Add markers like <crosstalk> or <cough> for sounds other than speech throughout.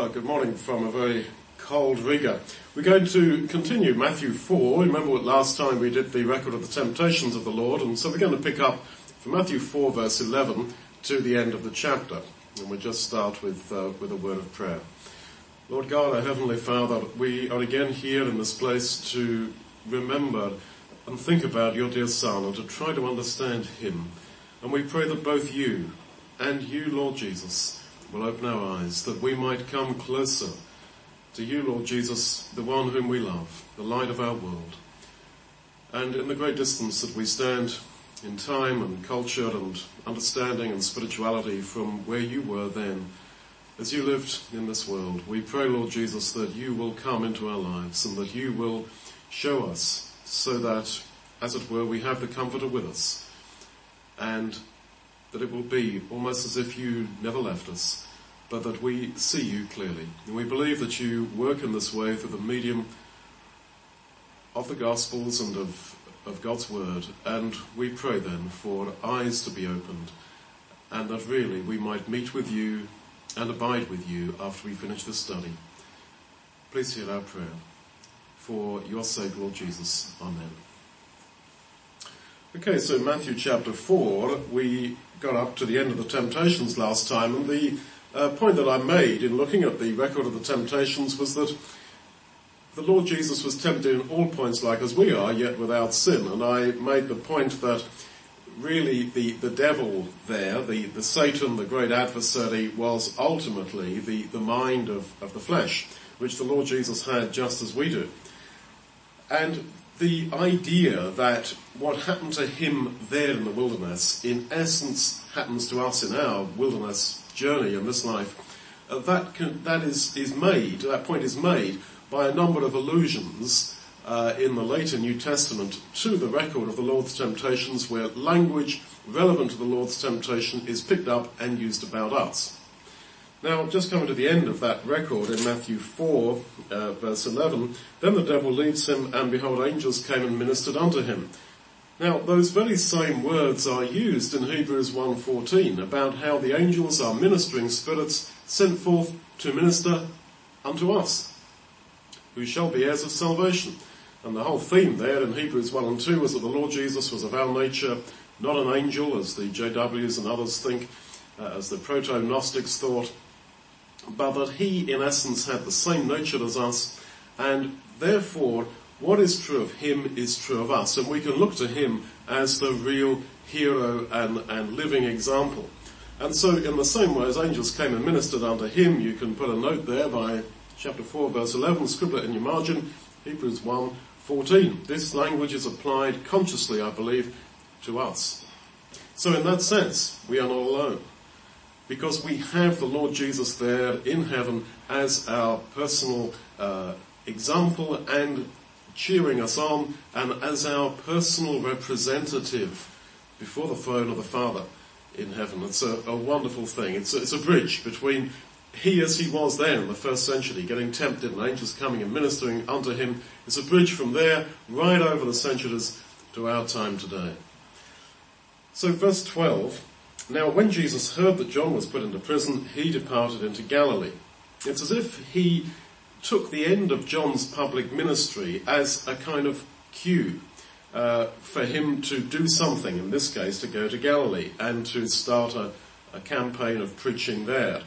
Oh, good morning from a very cold Riga. We're going to continue Matthew 4. Remember what last time we did the record of the temptations of the Lord, and so we're going to pick up from Matthew 4 verse 11 to the end of the chapter. And we'll just start with, uh, with a word of prayer. Lord God, our Heavenly Father, we are again here in this place to remember and think about your dear Son and to try to understand Him. And we pray that both you and you, Lord Jesus, will open our eyes that we might come closer to you, Lord Jesus, the one whom we love, the light of our world. And in the great distance that we stand in time and culture and understanding and spirituality from where you were then, as you lived in this world, we pray, Lord Jesus, that you will come into our lives and that you will show us so that, as it were, we have the Comforter with us and that it will be almost as if you never left us, but that we see you clearly. And we believe that you work in this way through the medium of the Gospels and of, of God's Word. And we pray then for eyes to be opened and that really we might meet with you and abide with you after we finish this study. Please hear our prayer. For your sake, Lord Jesus. Amen. Okay, so Matthew chapter 4, we got up to the end of the temptations last time, and the uh, point that I made in looking at the record of the temptations was that the Lord Jesus was tempted in all points like as we are, yet without sin. And I made the point that really the, the devil there, the, the Satan, the great adversary, was ultimately the, the mind of, of the flesh, which the Lord Jesus had just as we do. And the idea that what happened to him there in the wilderness, in essence, happens to us in our wilderness journey in this life, uh, that can, that is, is made, that point is made by a number of allusions uh, in the later New Testament to the record of the Lord's temptations where language relevant to the Lord's temptation is picked up and used about us. Now, just coming to the end of that record in Matthew 4, uh, verse 11, then the devil leads him, and behold, angels came and ministered unto him. Now, those very same words are used in Hebrews 1.14 about how the angels are ministering spirits sent forth to minister unto us, who shall be heirs of salvation. And the whole theme there in Hebrews 1 and 2 was that the Lord Jesus was of our nature, not an angel, as the JWs and others think, uh, as the proto-Gnostics thought, but that he in essence had the same nature as us, and therefore what is true of him is true of us, and we can look to him as the real hero and, and living example. And so in the same way as angels came and ministered unto him, you can put a note there by chapter 4 verse 11, scribble it in your margin, Hebrews 1, 14. This language is applied consciously, I believe, to us. So in that sense, we are not alone because we have the Lord Jesus there in heaven as our personal uh, example and cheering us on and as our personal representative before the throne of the Father in heaven. It's a, a wonderful thing. It's a, it's a bridge between he as he was there in the first century, getting tempted and angels coming and ministering unto him. It's a bridge from there right over the centuries to our time today. So verse 12, now when Jesus heard that John was put into prison, he departed into Galilee. It's as if he took the end of John's public ministry as a kind of cue uh, for him to do something, in this case to go to Galilee and to start a, a campaign of preaching there.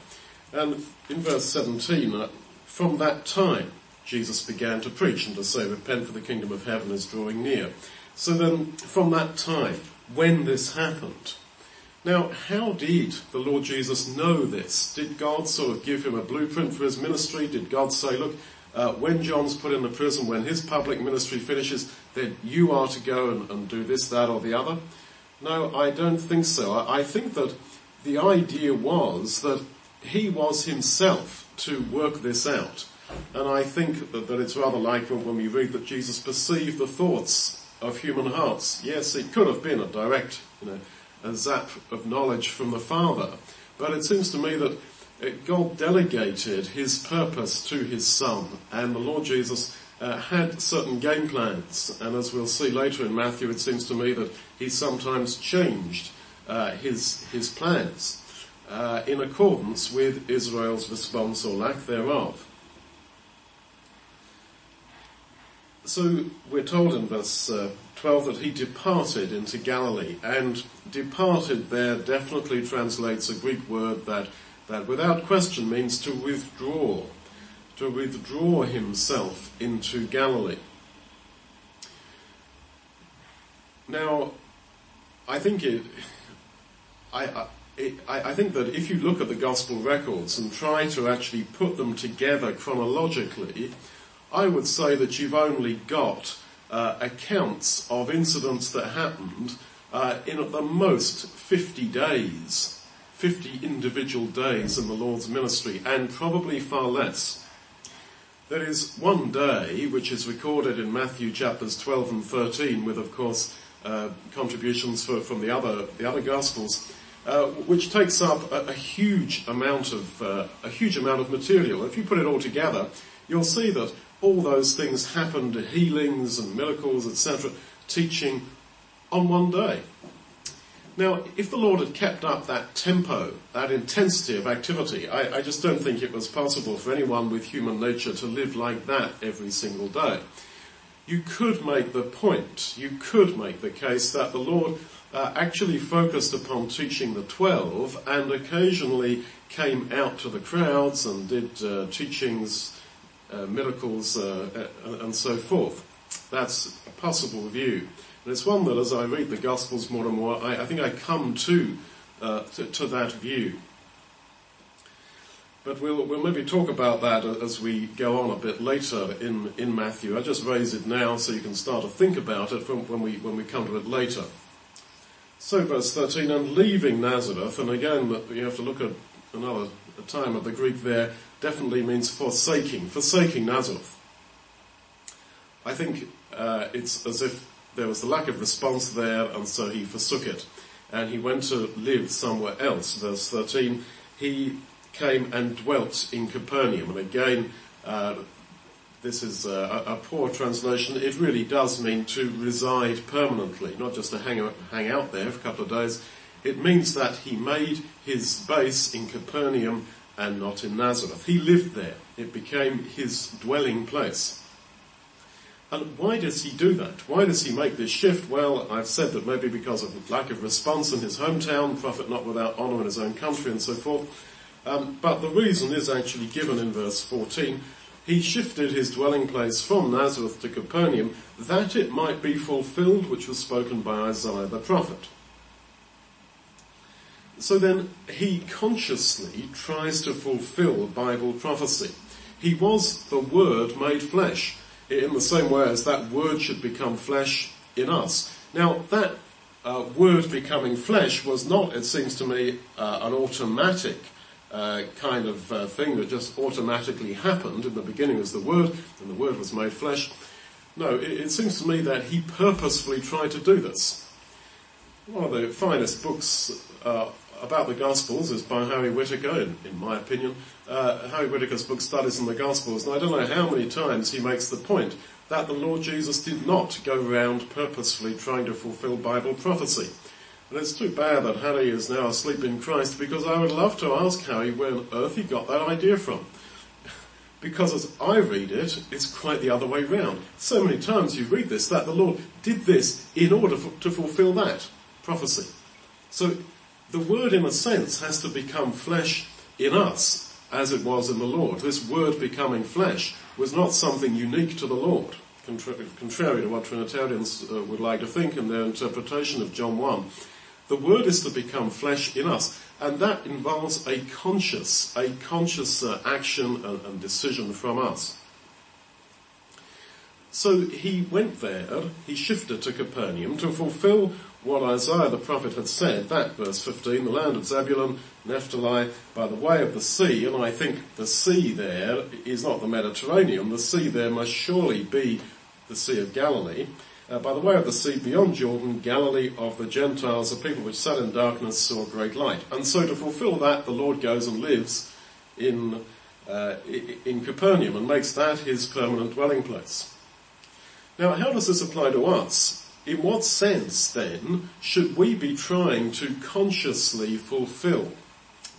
And in verse 17, uh, from that time Jesus began to preach and to say, repent for the kingdom of heaven is drawing near. So then from that time, when this happened, now, how did the Lord Jesus know this? Did God sort of give him a blueprint for his ministry? Did God say, look, uh, when John's put in the prison, when his public ministry finishes, then you are to go and, and do this, that, or the other? No, I don't think so. I, I think that the idea was that he was himself to work this out. And I think that, that it's rather like when we read that Jesus perceived the thoughts of human hearts. Yes, it could have been a direct, you know, a zap of knowledge from the Father. But it seems to me that God delegated his purpose to his Son, and the Lord Jesus uh, had certain game plans. And as we'll see later in Matthew, it seems to me that he sometimes changed uh, his his plans. uh, in accordance with Israel's response or lack thereof. So we're told in verse uh, 12 that he departed into Galilee, and departed there definitely translates a Greek word that, that without question means to withdraw, to withdraw himself into Galilee. Now, I think it, I, I I, think that if you look at the gospel records and try to actually put them together chronologically, I would say that you've only got uh, accounts of incidents that happened uh, in at the most 50 days, 50 individual days in the Lord's ministry, and probably far less. There is one day which is recorded in Matthew chapters 12 and 13 with of course uh, contributions for, from the other, the other gospels, uh, which takes up a, a huge amount of, uh, a huge amount of material. If you put it all together, you'll see that all those things happened, healings and miracles, etc., teaching on one day. Now, if the Lord had kept up that tempo, that intensity of activity, I, I, just don't think it was possible for anyone with human nature to live like that every single day. You could make the point, you could make the case that the Lord uh, actually focused upon teaching the twelve and occasionally came out to the crowds and did uh, teachings uh, miracles, uh, and so forth. That's a possible view. And it's one that as I read the Gospels more and more, I, I think I come to, uh, to, to, that view. But we'll, we'll maybe talk about that as we go on a bit later in, in Matthew. I just raise it now so you can start to think about it when we, when we come to it later. So verse 13, and leaving Nazareth, and again you have to look at another time of the Greek there, definitely means forsaking, forsaking Nazareth. I think uh, it's as if there was a lack of response there and so he forsook it. And he went to live somewhere else. Verse 13, he came and dwelt in Capernaum. And again, uh, this is a, a, poor translation. It really does mean to reside permanently, not just to hang out, hang out there for a couple of days. It means that he made his base in Capernaum and not in Nazareth. He lived there. It became his dwelling place. And why does he do that? Why does he make this shift? Well, I've said that maybe because of lack of response in his hometown, prophet not without honour in his own country and so forth. Um, but the reason is actually given in verse 14. He shifted his dwelling place from Nazareth to Capernaum that it might be fulfilled which was spoken by Isaiah the prophet. So then he consciously tries to fulfill Bible prophecy. He was the Word made flesh in the same way as that Word should become flesh in us. Now that uh, Word becoming flesh was not, it seems to me, uh, an automatic uh, kind of uh, thing that just automatically happened. In the beginning was the Word, and the Word was made flesh. No, it, it seems to me that he purposefully tried to do this. One of the finest books uh, about the Gospels is by Harry Whitaker, in, in my opinion. Uh, Harry Whitaker's book Studies in the Gospels, and I don't know how many times he makes the point that the Lord Jesus did not go around purposefully trying to fulfill Bible prophecy. And it's too bad that Harry is now asleep in Christ because I would love to ask Harry where on earth he got that idea from. <laughs> because as I read it, it's quite the other way round. So many times you read this, that the Lord did this in order to fulfill that prophecy. So the word in a sense has to become flesh in us as it was in the Lord. This word becoming flesh was not something unique to the Lord, contrary to what Trinitarians uh, would like to think in their interpretation of John 1. The word is to become flesh in us, and that involves a conscious, a conscious uh, action and, and decision from us. So he went there, he shifted to Capernaum to fulfill what Isaiah the prophet had said, that verse 15, the land of Zebulun, Naphtali, by the way of the sea, and I think the sea there is not the Mediterranean, the sea there must surely be the Sea of Galilee. Uh, by the way of the sea beyond Jordan, Galilee of the Gentiles, a people which sat in darkness saw great light. And so to fulfill that, the Lord goes and lives in, uh, in Capernaum and makes that his permanent dwelling place. Now, how does this apply to us? In what sense then should we be trying to consciously fulfill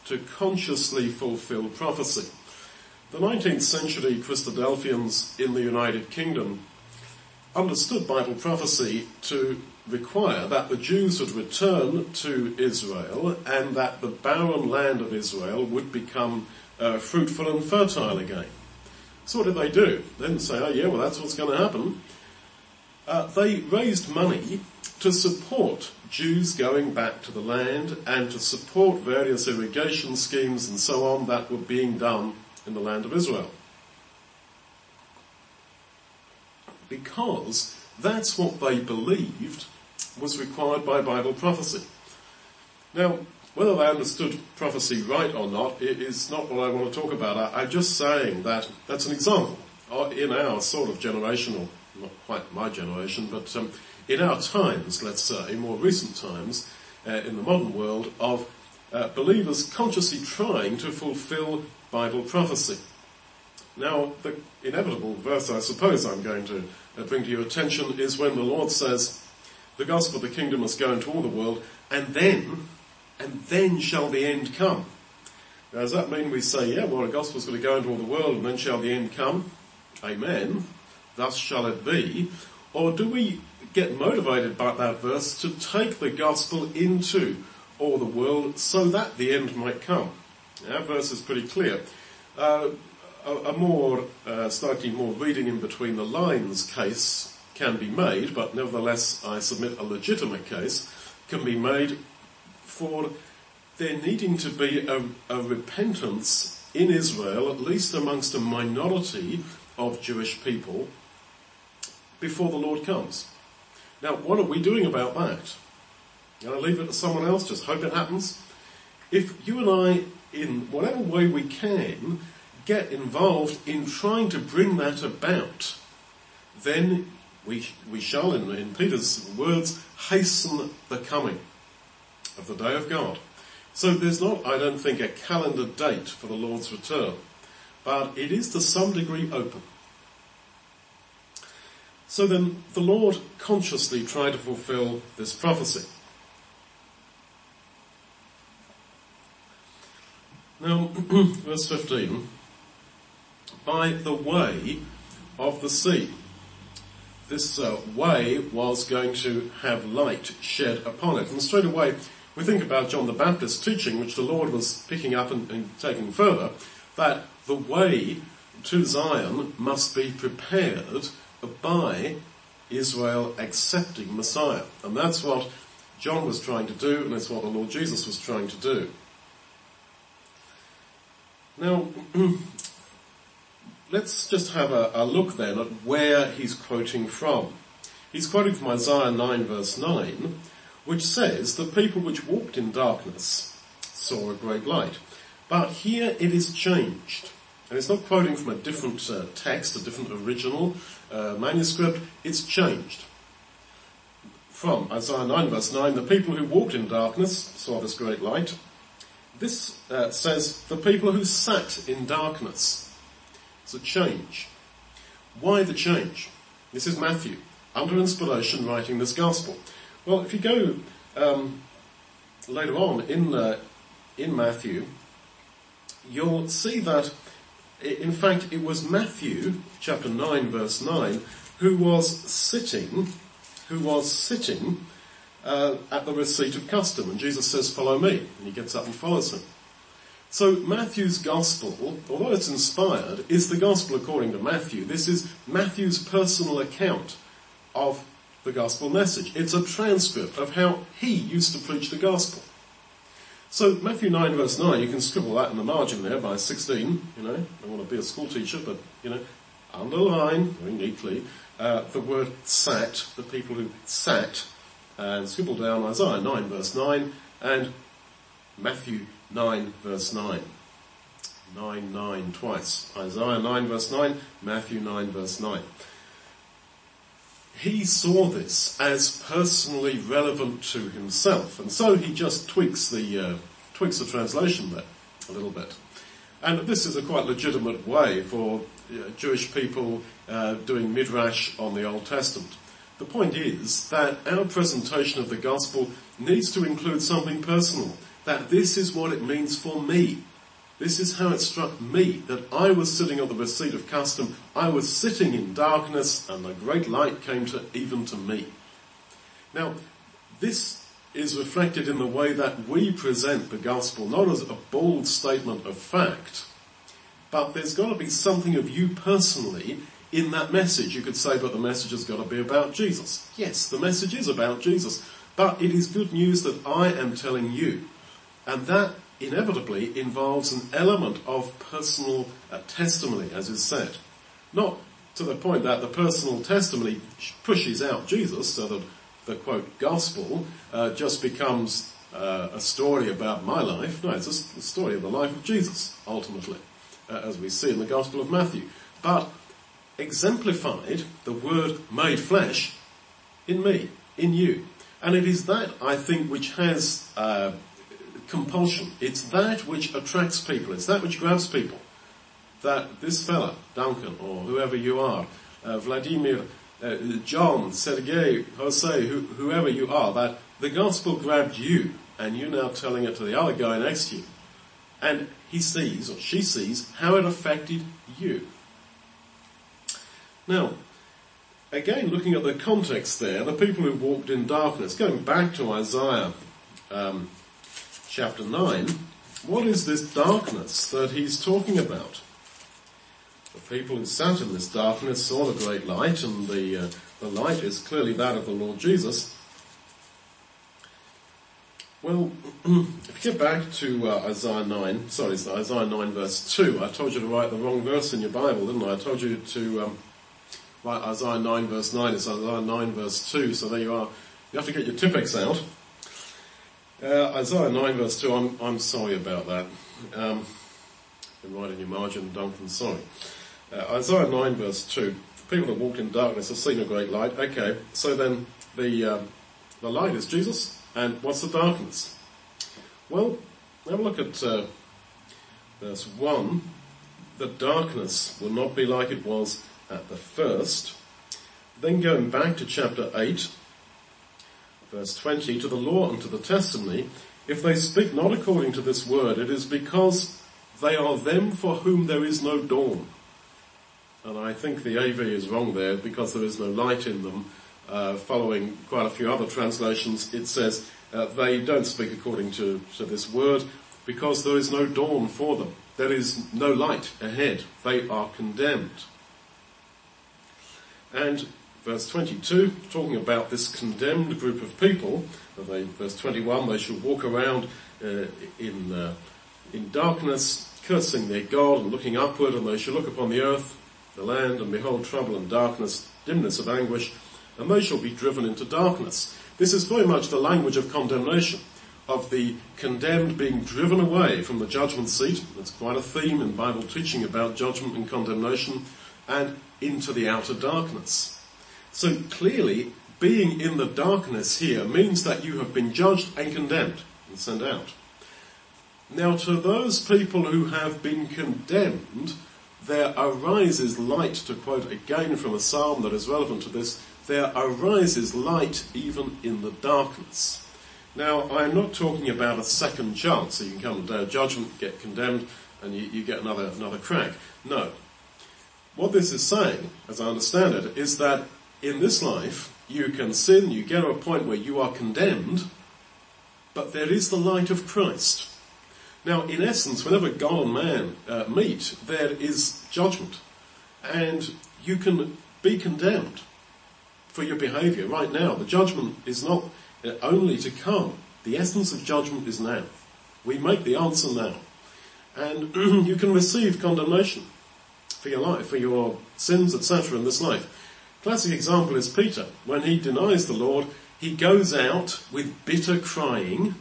to consciously fulfill prophecy. The 19th century Christadelphians in the United Kingdom understood Bible prophecy to require that the Jews would return to Israel and that the barren land of Israel would become uh, fruitful and fertile again. So what did they do? They didn't say, oh yeah, well that's what's going to happen. Uh, they raised money to support Jews going back to the land and to support various irrigation schemes and so on that were being done in the land of Israel. Because that's what they believed was required by Bible prophecy. Now, whether they understood prophecy right or not is not what I want to talk about. I, am just saying that that's an example in our sort of generation, or not quite my generation, but um, in our times, let's say, more recent times, uh, in the modern world, of uh, believers consciously trying to fulfill Bible prophecy. Now, the inevitable verse I suppose I'm going to uh, bring to your attention is when the Lord says, the gospel of the kingdom must go into all the world, and then, and then shall the end come. Now, does that mean we say, yeah, well, the gospel's going to go into all the world, and then shall the end come? Amen. Thus shall it be. Or do we get motivated by that verse to take the gospel into all the world so that the end might come? That verse is pretty clear. Uh, a, a, more, uh, slightly more reading in between the lines case can be made, but nevertheless I submit a legitimate case, can be made for there needing to be a, a repentance in Israel, at least amongst a minority of Jewish people, before the Lord comes. Now, what are we doing about that? Can I leave it to someone else? Just hope it happens. If you and I, in whatever way we can, get involved in trying to bring that about, then we, we shall, in, in Peter's words, hasten the coming of the day of God. So there's not, I don't think, a calendar date for the Lord's return, but it is to some degree open. So then the Lord consciously tried to fulfill this prophecy. Now, <clears throat> verse 15, by the way of the sea this uh, way was going to have light shed upon it. And straight away, we think about John the Baptist's teaching, which the Lord was picking up and, and taking further, that the way to Zion must be prepared by Israel accepting Messiah. And that's what John was trying to do, and that's what the Lord Jesus was trying to do. Now, <clears throat> let's just have a, a look then at where he's quoting from. He's quoting from Isaiah 9 verse 9, which says, the people which walked in darkness saw a great light. But here it is changed. And it's not quoting from a different uh, text, a different original uh, manuscript. It's changed. From Isaiah 9 verse 9, the people who walked in darkness saw this great light. This uh, says, the people who sat in darkness it's a change. Why the change? This is Matthew, under inspiration, writing this gospel. Well, if you go um, later on in uh, in Matthew, you'll see that, in fact, it was Matthew, chapter nine, verse nine, who was sitting, who was sitting uh, at the receipt of custom, and Jesus says, "Follow me," and he gets up and follows him. So Matthew's gospel, although it's inspired, is the gospel according to Matthew. This is Matthew's personal account of the gospel message. It's a transcript of how he used to preach the gospel. So Matthew 9 verse 9, you can scribble that in the margin there by 16, you know, I want to be a school teacher, but, you know, underline very neatly, uh, the word sat, the people who sat, and scribble down Isaiah 9 verse 9, and Matthew 9 verse 9. 9, 9 twice. Isaiah 9 verse 9, Matthew 9 verse 9. He saw this as personally relevant to himself, and so he just tweaks the, uh, tweaks the translation there a little bit. And this is a quite legitimate way for uh, Jewish people uh, doing midrash on the Old Testament. The point is that our presentation of the gospel needs to include something personal that this is what it means for me. This is how it struck me that I was sitting on the receipt of custom. I was sitting in darkness and a great light came to even to me. Now, this is reflected in the way that we present the gospel, not as a bold statement of fact, but there's got to be something of you personally in that message. You could say, but the message has got to be about Jesus. Yes, the message is about Jesus, but it is good news that I am telling you. And that inevitably involves an element of personal uh, testimony, as is said. Not to the point that the personal testimony pushes out Jesus so that the quote gospel uh, just becomes uh, a story about my life. No, it's a, a, story of the life of Jesus, ultimately, uh, as we see in the Gospel of Matthew. But exemplified the word made flesh in me, in you. And it is that, I think, which has uh, compulsion. It's that which attracts people. It's that which grabs people. That this fella, Duncan, or whoever you are, uh, Vladimir, uh, John, Sergei, Jose, who, whoever you are, that the gospel grabbed you and you're now telling it to the other guy next to you. And he sees, or she sees, how it affected you. Now, again, looking at the context there, the people who walked in darkness, going back to Isaiah um, chapter 9, what is this darkness that he's talking about? The people who sat in this darkness saw the great light, and the, uh, the light is clearly that of the Lord Jesus. Well, <clears throat> if you get back to uh, Isaiah 9, sorry, Isaiah 9 verse 2, I told you to write the wrong verse in your Bible, didn't I? I told you to um, write Isaiah 9 verse 9, it's Isaiah 9 verse 2, so there you are. You have to get your Tipp-Ex out. Uh, Isaiah 9 verse 2, I'm, I'm sorry about that. Um, been writing your margin, Duncan, sorry. Uh, Isaiah 9 verse 2, people that walked in darkness have seen a great light. Okay, so then the, um, the light is Jesus, and what's the darkness? Well, have a look at uh, verse 1. The darkness will not be like it was at the first. Then going back to chapter 8, verse 20, to the law and to the testimony, if they speak not according to this word, it is because they are them for whom there is no dawn. And I think the AV is wrong there because there is no light in them. Uh, following quite a few other translations, it says uh, they don't speak according to, to this word because there is no dawn for them. There is no light ahead. They are condemned. And verse 22, talking about this condemned group of people, they, verse 21, they shall walk around uh, in, uh, in darkness, cursing their God and looking upward, and they shall look upon the earth the land, and behold trouble and darkness, dimness of anguish, and they shall be driven into darkness. This is very much the language of condemnation, of the condemned being driven away from the judgment seat. That's quite a theme in Bible teaching about judgment and condemnation, and into the outer darkness. So clearly, being in the darkness here means that you have been judged and condemned and sent out. Now to those people who have been condemned, there arises light, to quote again from a psalm that is relevant to this, there arises light even in the darkness. Now, I'm not talking about a second chance, so you can come to day of judgment, get condemned, and you, you get another, another crack. No. What this is saying, as I understand it, is that in this life, you can sin, you get to a point where you are condemned, but there is the light of Christ. Now, in essence, whenever God and man uh, meet, there is judgment. And you can be condemned for your behavior right now. The judgment is not uh, only to come. The essence of judgment is now. We make the answer now. And <clears throat> you can receive condemnation for your life, for your sins, etc. in this life. Classic example is Peter. When he denies the Lord, he goes out with bitter crying,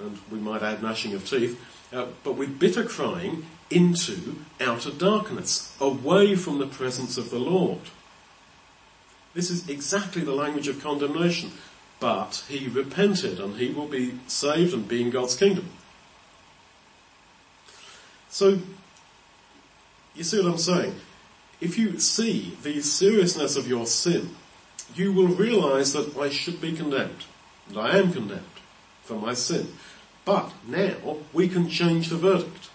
and we might add gnashing of teeth, uh, but with bitter crying into outer darkness, away from the presence of the Lord. This is exactly the language of condemnation. But he repented and he will be saved and be in God's kingdom. So, you see what I'm saying? If you see the seriousness of your sin, you will realize that I should be condemned. And I am condemned for my sin. But now we can change the verdict.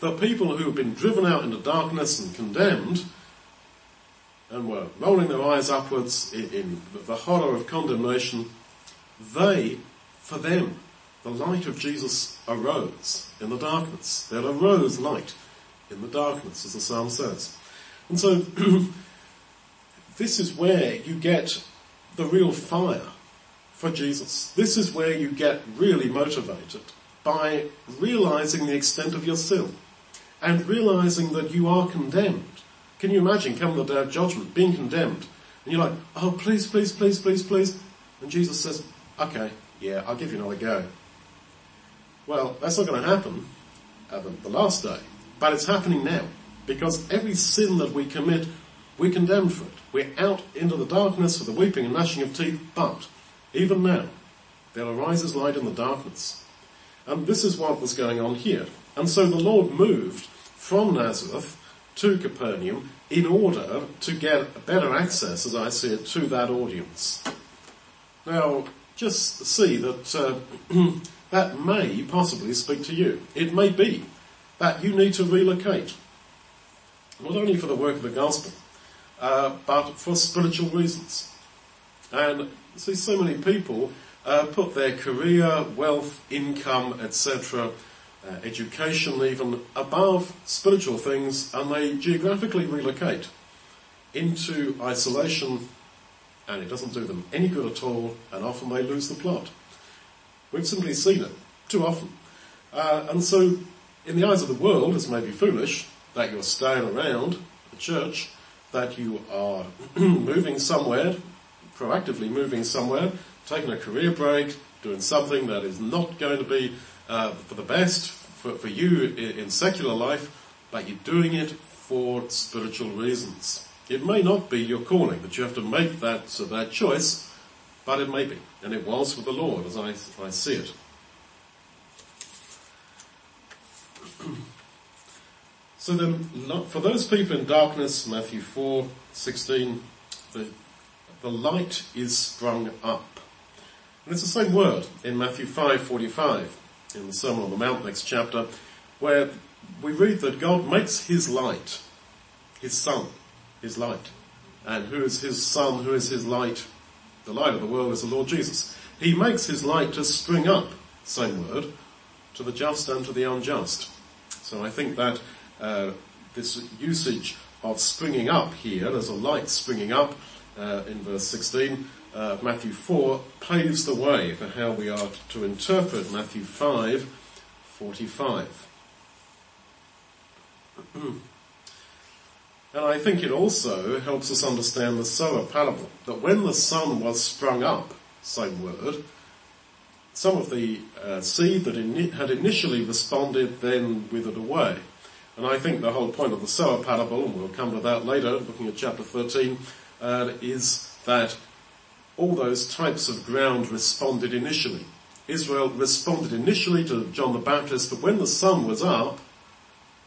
The people who have been driven out into darkness and condemned and were rolling their eyes upwards in, the horror of condemnation, they, for them, the light of Jesus arose in the darkness. There arose light in the darkness, as the psalm says. And so, <clears throat> this is where you get the real fire for Jesus. This is where you get really motivated by realizing the extent of your sin and realizing that you are condemned. Can you imagine come the day of judgment, being condemned, and you're like, oh please, please, please, please, please, and Jesus says, okay, yeah, I'll give you another go. Well, that's not going to happen at the last day, but it's happening now because every sin that we commit, we're condemned for it. We're out into the darkness for the weeping and gnashing of teeth, but even now, there arises light in the darkness. And this is what was going on here. And so the Lord moved from Nazareth to Capernaum in order to get better access, as I see it, to that audience. Now, just see that uh, <clears throat> that may possibly speak to you. It may be that you need to relocate, not only for the work of the gospel, uh, but for spiritual reasons. And see, so many people uh, put their career, wealth, income, etc., uh, education even above spiritual things, and they geographically relocate into isolation, and it doesn't do them any good at all, and often they lose the plot. We've simply seen it too often. Uh, and so, in the eyes of the world, this may be foolish that you're staying around the church, that you are <clears throat> moving somewhere, proactively moving somewhere, taking a career break, doing something that is not going to be uh, for the best for, for you in, in secular life, but you're doing it for spiritual reasons. It may not be your calling, but you have to make that, so that choice, but it may be. And it was for the Lord, as I, I see it. <clears throat> so then, for those people in darkness, Matthew 4, 16, the, the light is sprung up. And it's the same word in Matthew 5, 45 in the Sermon on the Mount next chapter, where we read that God makes his light, his sun, his light. And who is his sun, who is his light? The light of the world is the Lord Jesus. He makes his light to spring up, same word, to the just and to the unjust. So I think that uh, this usage of springing up here, there's a light springing up uh, in verse 16, uh, Matthew 4 paves the way for how we are to interpret Matthew 5, 45. <clears throat> and I think it also helps us understand the sower parable, that when the sun was sprung up, same word, some of the uh, seed that in, had initially responded then withered away. And I think the whole point of the sower parable, and we'll come to that later, looking at chapter 13, uh, is that all those types of ground responded initially. Israel responded initially to John the Baptist, but when the sun was up,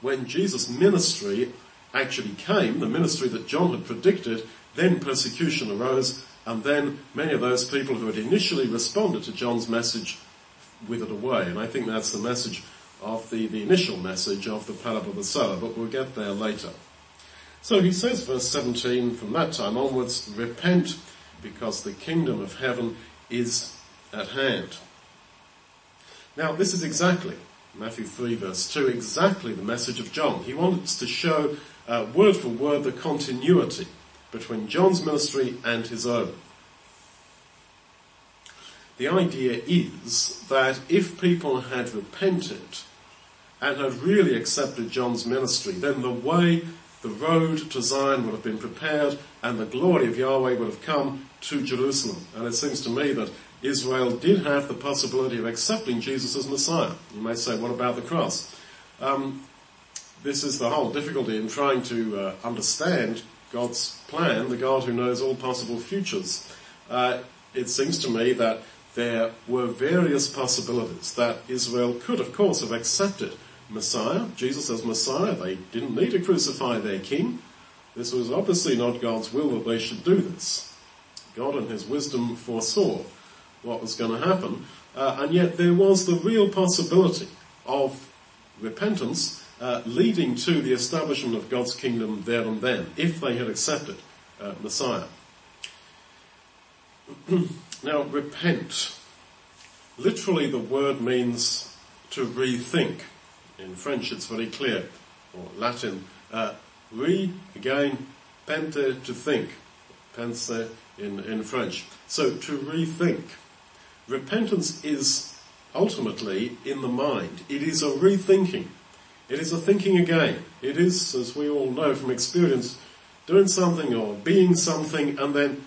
when Jesus' ministry actually came, the ministry that John had predicted, then persecution arose, and then many of those people who had initially responded to John's message withered away. And I think that's the message of the, the initial message of the parable of the sower, but we'll get there later. So he says, verse 17, from that time onwards, repent because the kingdom of heaven is at hand. Now this is exactly, Matthew 3 verse 2, exactly the message of John. He wants to show uh, word for word the continuity between John's ministry and his own. The idea is that if people had repented and had really accepted John's ministry, then the way the road to Zion would have been prepared and the glory of Yahweh would have come to Jerusalem. And it seems to me that Israel did have the possibility of accepting Jesus as Messiah. You may say, what about the cross? Um, this is the whole difficulty in trying to uh, understand God's plan, the God who knows all possible futures. Uh, it seems to me that there were various possibilities that Israel could, of course, have accepted Messiah, Jesus as Messiah. They didn't need to crucify their king. This was obviously not God's will that they should do this. God in his wisdom foresaw what was going to happen. uh, and yet there was the real possibility of repentance uh, leading to the establishment of God's kingdom there and then, if they had accepted uh, Messiah. <clears throat> now, repent. Literally, the word means to rethink. In French, it's very clear, or Latin, uh, re, again, pente, to think. Pense in, in French. So, to rethink. Repentance is ultimately in the mind. It is a rethinking. It is a thinking again. It is, as we all know from experience, doing something or being something and then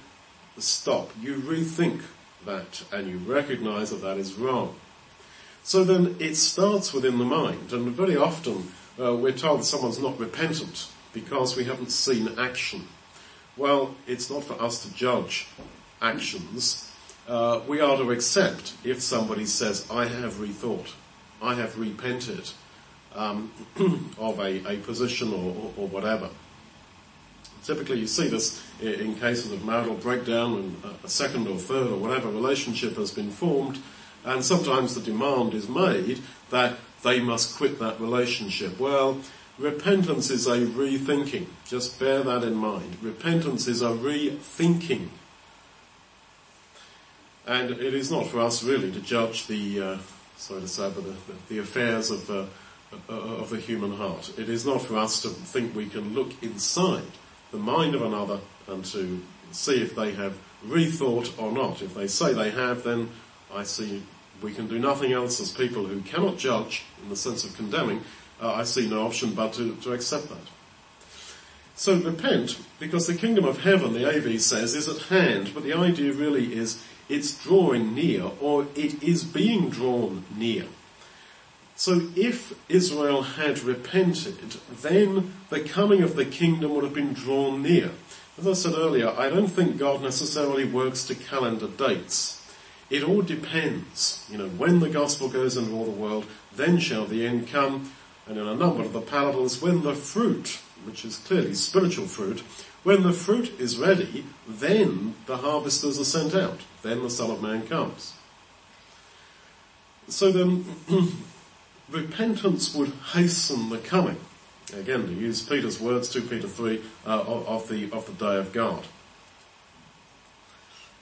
stop. You rethink that and you recognize that that is wrong. So then it starts within the mind and very often uh, we're told someone's not repentant because we haven't seen action. Well, it's not for us to judge actions. Uh, we are to accept if somebody says, I have rethought, I have repented um, <clears throat> of a, a position or, or, whatever. Typically you see this in cases of marital breakdown when a second or third or whatever relationship has been formed and sometimes the demand is made that they must quit that relationship. Well, repentance is a rethinking. Just bear that in mind. Repentance is a rethinking. And it is not for us really to judge the, uh, sorry to say, but the, the affairs of, uh, of the human heart. It is not for us to think we can look inside the mind of another and to see if they have rethought or not. If they say they have, then I see we can do nothing else as people who cannot judge in the sense of condemning. Uh, I see no option but to, to accept that. So repent, because the kingdom of heaven, the AV says, is at hand, but the idea really is it's drawing near, or it is being drawn near. So if Israel had repented, then the coming of the kingdom would have been drawn near. As I said earlier, I don't think God necessarily works to calendar dates. It all depends. You know, when the gospel goes into all the world, then shall the end come. And in a number of the parables, when the fruit, which is clearly spiritual fruit, when the fruit is ready, then the harvesters are sent out. Then the Son of Man comes. So then, <clears throat> repentance would hasten the coming. Again, to use Peter's words, 2 Peter 3, uh, of, of, the, of the day of God.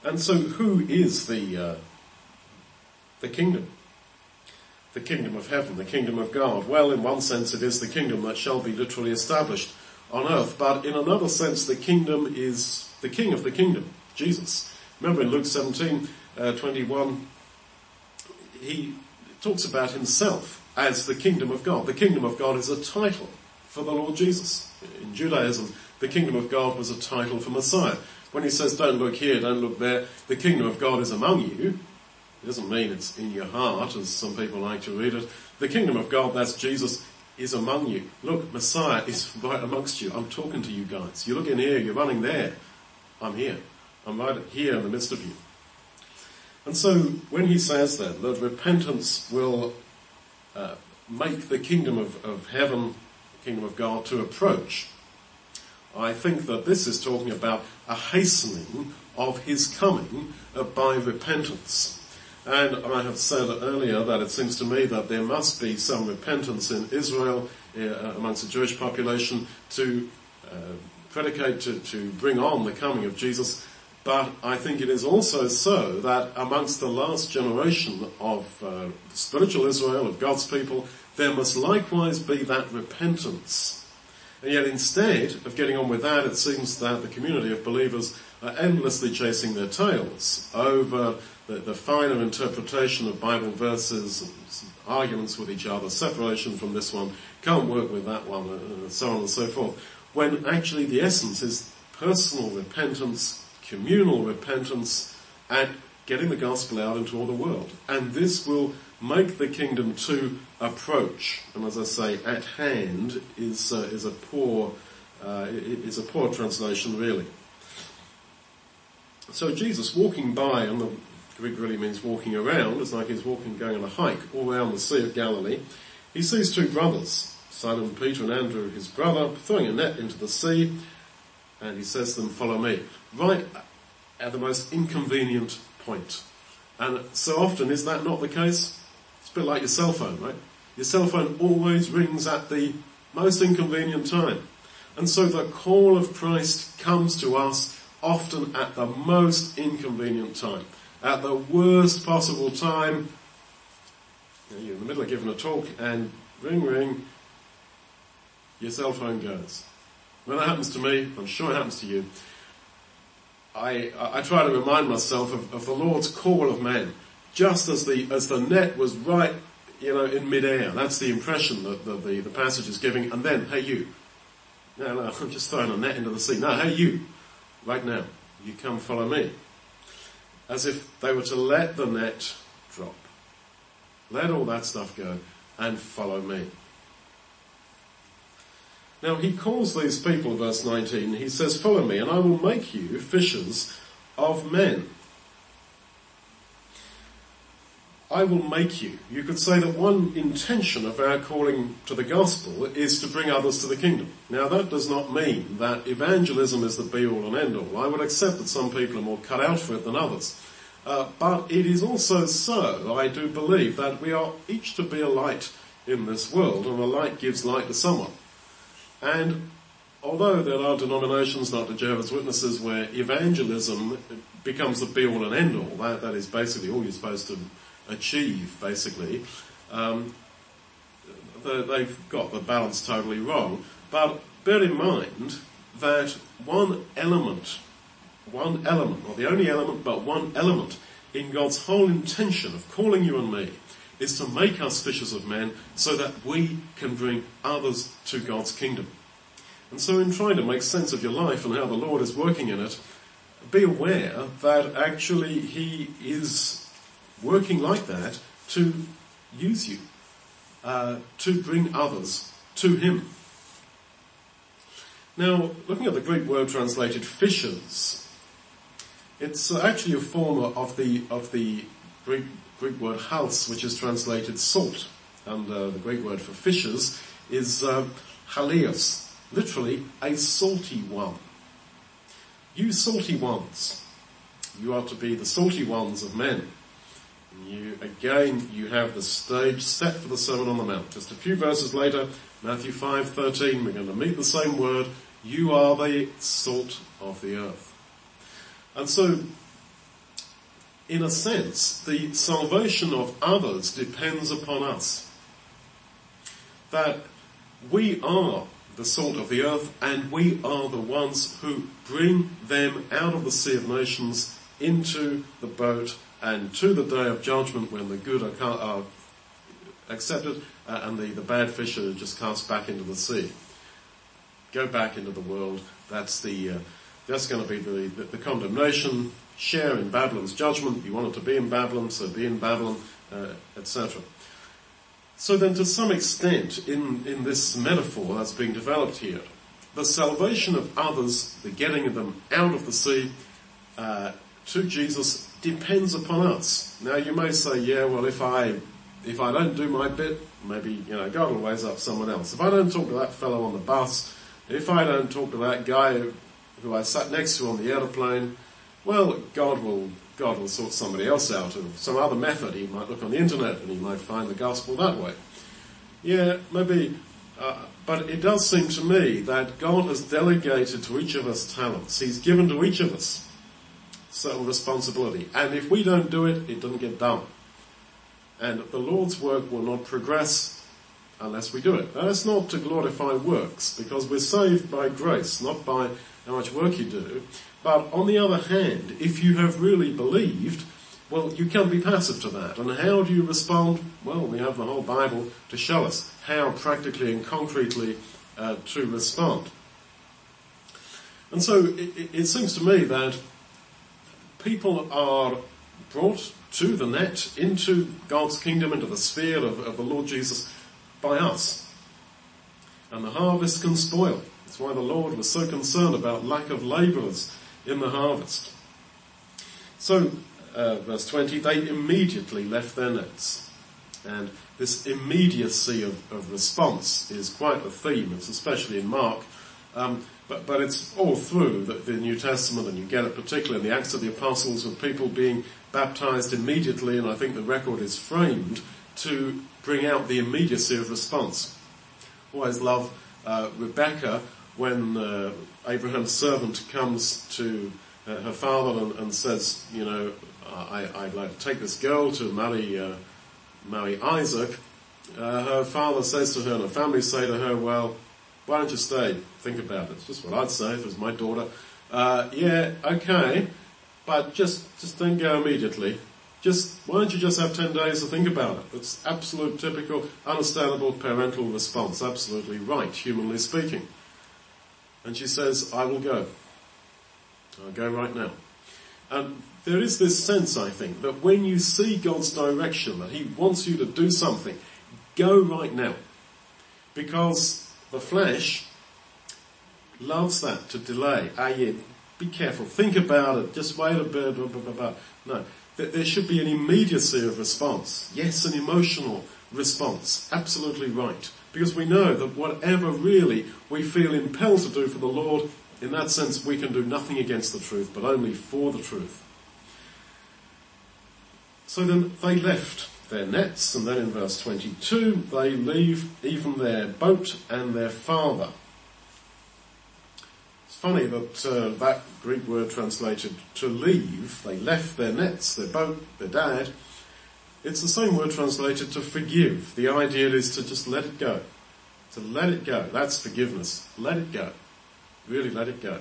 And so who is the, uh, the kingdom? The kingdom of heaven, the kingdom of God. Well, in one sense it is the kingdom that shall be literally established on earth, but in another sense the kingdom is the king of the kingdom, Jesus. Remember in Luke 17, uh, 21, he talks about himself as the kingdom of God. The kingdom of God is a title for the Lord Jesus. In Judaism, the kingdom of God was a title for Messiah. When he says, don't look here, don't look there, the kingdom of God is among you, it doesn't mean it's in your heart, as some people like to read it. The kingdom of God, that's Jesus, is among you. Look, Messiah is right amongst you. I'm talking to you guys. You're looking here, you're running there. I'm here. I'm right here in the midst of you. And so when he says that, that repentance will uh, make the kingdom of, of heaven, the kingdom of God to approach, I think that this is talking about a hastening of his coming uh, by repentance. And I have said earlier that it seems to me that there must be some repentance in Israel uh, amongst the Jewish population to uh, predicate, to, to bring on the coming of Jesus. But I think it is also so that amongst the last generation of uh, spiritual Israel, of God's people, there must likewise be that repentance and yet instead of getting on with that, it seems that the community of believers are endlessly chasing their tails over the, the finer interpretation of Bible verses, arguments with each other, separation from this one, can't work with that one, and uh, so on and so forth. When actually the essence is personal repentance, communal repentance, and getting the gospel out into all the world. And this will make the kingdom to approach. And as I say, at hand is uh, is a poor uh, is a poor translation really. So Jesus walking by, and the Greek really means walking around. It's like he's walking, going on a hike all around the Sea of Galilee. He sees two brothers, Simon Peter and Andrew, his brother, throwing a net into the sea, and he says to them, "Follow me." Right at the most inconvenient point. And so often, is that not the case? It's a bit like your cell phone, right? Your cell phone always rings at the most inconvenient time. And so the call of Christ comes to us often at the most inconvenient time. At the worst possible time, you're in the middle of giving a talk and ring ring, your cell phone goes. When that happens to me, I'm sure it happens to you, I, I try to remind myself of, of the Lord's call of men. Just as the, as the net was right, you know, in midair. That's the impression that the, the, the passage is giving. And then, hey you. No, no, <laughs> I'm just throwing a net into the sea. No, hey you. Right now. You come follow me. As if they were to let the net drop. Let all that stuff go and follow me. Now he calls these people, verse 19, he says, follow me and I will make you fishers of men. I will make you. You could say that one intention of our calling to the gospel is to bring others to the kingdom. Now that does not mean that evangelism is the be all and end all. I would accept that some people are more cut out for it than others. Uh, but it is also so, I do believe, that we are each to be a light in this world, and a light gives light to someone. And although there are denominations like the Jehovah's Witnesses where evangelism becomes the be all and end all, that, that is basically all you're supposed to achieve, basically, um, they've got the balance totally wrong. But bear in mind that one element, one element, not the only element, but one element in God's whole intention of calling you and me is to make us fishers of men so that we can bring others to God's kingdom. And so in trying to make sense of your life and how the Lord is working in it, be aware that actually He is working like that to use you, uh, to bring others to Him. Now, looking at the Greek word translated fishers, it's actually a form of the, of the Greek Greek word hals, which is translated salt. And uh, the Greek word for fishers is uh, halios, literally a salty one. You salty ones, you are to be the salty ones of men. You, again, you have the stage set for the Sermon on the Mount. Just a few verses later, Matthew 5:13, we're going to meet the same word. You are the salt of the earth. And so in a sense, the salvation of others depends upon us. That we are the salt of the earth and we are the ones who bring them out of the sea of nations into the boat and to the day of judgment when the good are, are accepted uh, and the, the bad fish are just cast back into the sea. Go back into the world. That's the, uh, that's going to be the, the, the condemnation share in Babylon's judgment. You wanted to be in Babylon, so be in Babylon, uh, etc. So then to some extent, in, in this metaphor that's being developed here, the salvation of others, the getting of them out of the sea, uh, to Jesus depends upon us. Now you may say, yeah, well if I, if I don't do my bit, maybe, you know, God will raise up someone else. If I don't talk to that fellow on the bus, if I don't talk to that guy who I sat next to on the aeroplane, well, God will, God will sort somebody else out of some other method. He might look on the internet and he might find the gospel that way. Yeah, maybe, uh, but it does seem to me that God has delegated to each of us talents. He's given to each of us certain responsibility. And if we don't do it, it doesn't get done. And the Lord's work will not progress unless we do it. That's not to glorify works, because we're saved by grace, not by how much work you do. But on the other hand, if you have really believed, well, you can't be passive to that. And how do you respond? Well, we have the whole Bible to show us how practically and concretely uh, to respond. And so it, it, seems to me that people are brought to the net, into God's kingdom, into the sphere of, of the Lord Jesus by us. And the harvest can spoil. That's why the Lord was so concerned about lack of labourers in the harvest. So, uh, verse 20, they immediately left their nets. And this immediacy of, of response is quite a theme. It's especially in Mark. Um, but, but it's all through the, the, New Testament, and you get it particularly in the Acts of the Apostles of people being baptized immediately, and I think the record is framed to bring out the immediacy of response. Always love uh, Rebecca when uh, Abraham's servant comes to uh, her father and, and, says, you know, I, would like to take this girl to marry, uh, marry Isaac. Uh, her father says to her, and her family say to her, well, why don't you stay? Think about it. It's just what I'd say if it was my daughter. Uh, yeah, okay, but just, just don't go immediately. Just, why don't you just have 10 days to think about it? It's absolute, typical, understandable parental response. Absolutely right, humanly speaking. And she says, I will go. I'll go right now. And there is this sense, I think, that when you see God's direction, that He wants you to do something, go right now. Because the flesh loves that to delay. Ah, yeah, be careful. Think about it. Just wait a bit. Blah, blah, blah, no, there should be an immediacy of response. Yes, an emotional response. Absolutely right. Because we know that whatever really we feel impelled to do for the Lord, in that sense we can do nothing against the truth, but only for the truth. So then they left their nets, and then in verse 22 they leave even their boat and their father. It's funny that uh, that Greek word translated to leave, they left their nets, their boat, their dad, it's the same word translated to forgive. The idea is to just let it go. To let it go. That's forgiveness. Let it go. Really let it go.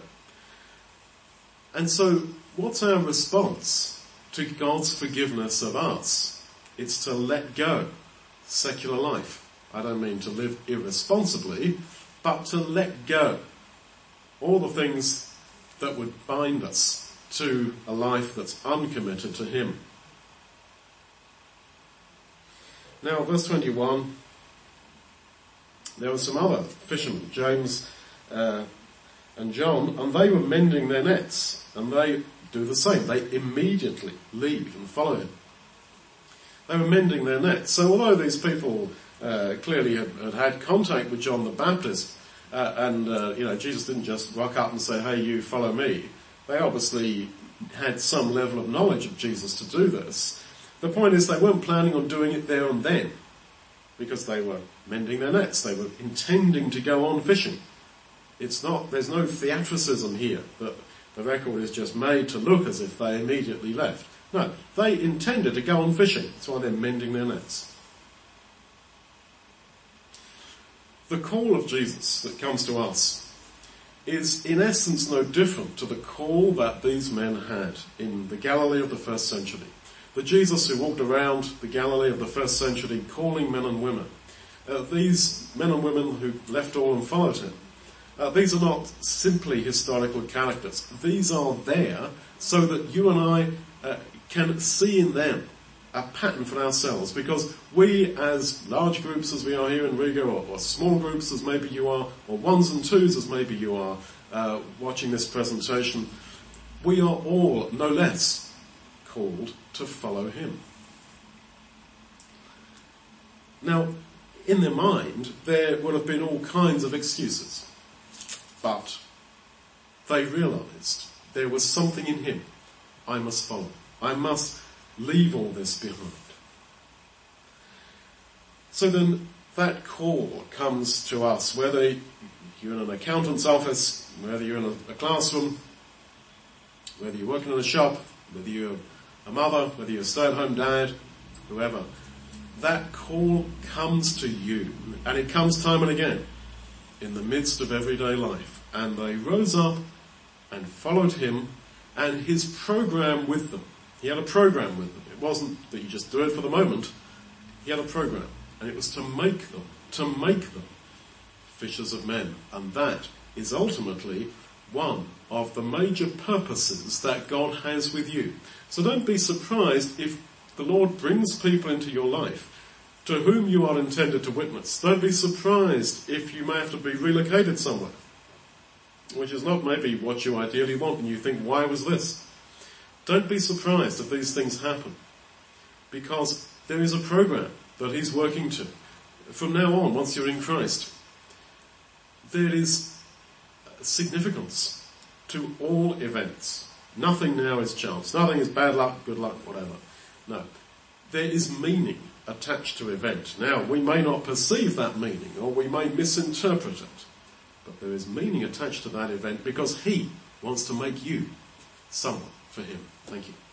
And so, what's our response to God's forgiveness of us? It's to let go secular life. I don't mean to live irresponsibly, but to let go all the things that would bind us to a life that's uncommitted to Him. Now, verse 21, there were some other fishermen, James uh, and John, and they were mending their nets, and they do the same. They immediately leave and follow him. They were mending their nets. So although these people uh, clearly had, had, had, contact with John the Baptist, uh, and uh, you know Jesus didn't just rock up and say, "Hey, you follow me," they obviously had some level of knowledge of Jesus to do this. The point is, they weren't planning on doing it there and then, because they were mending their nets. They were intending to go on fishing. It's not. There's no theatricism here that the record is just made to look as if they immediately left. No, they intended to go on fishing. That's why they're mending their nets. The call of Jesus that comes to us is in essence no different to the call that these men had in the Galilee of the first century. The Jesus who walked around the Galilee of the first century calling men and women. Uh, these men and women who left all and followed him. Uh, these are not simply historical characters. These are there so that you and I uh, can see in them a pattern for ourselves because we as large groups as we are here in Riga or, or small groups as maybe you are or ones and twos as maybe you are uh, watching this presentation, we are all no less called to follow him. Now, in their mind, there would have been all kinds of excuses, but they realized there was something in him I must follow. I must leave all this behind. So then that call comes to us, whether you're in an accountant's office, whether you're in a, classroom, whether you're working in a shop, whether you're a mother, whether you're a stay-at-home dad, whoever, that call comes to you, and it comes time and again in the midst of everyday life. And they rose up and followed him and his program with them. He had a program with them. It wasn't that you just do it for the moment. He had a program. And it was to make them, to make them fishers of men. And that is ultimately one of the major purposes that God has with you. So don't be surprised if the Lord brings people into your life to whom you are intended to witness. Don't be surprised if you may have to be relocated somewhere, which is not maybe what you ideally want and you think, why was this? Don't be surprised if these things happen because there is a program that he's working to. From now on, once you're in Christ, there is significance to all events. Nothing now is chance. Nothing is bad luck, good luck, whatever. No. There is meaning attached to event. Now, we may not perceive that meaning or we may misinterpret it, but there is meaning attached to that event because He wants to make you someone for Him. Thank you.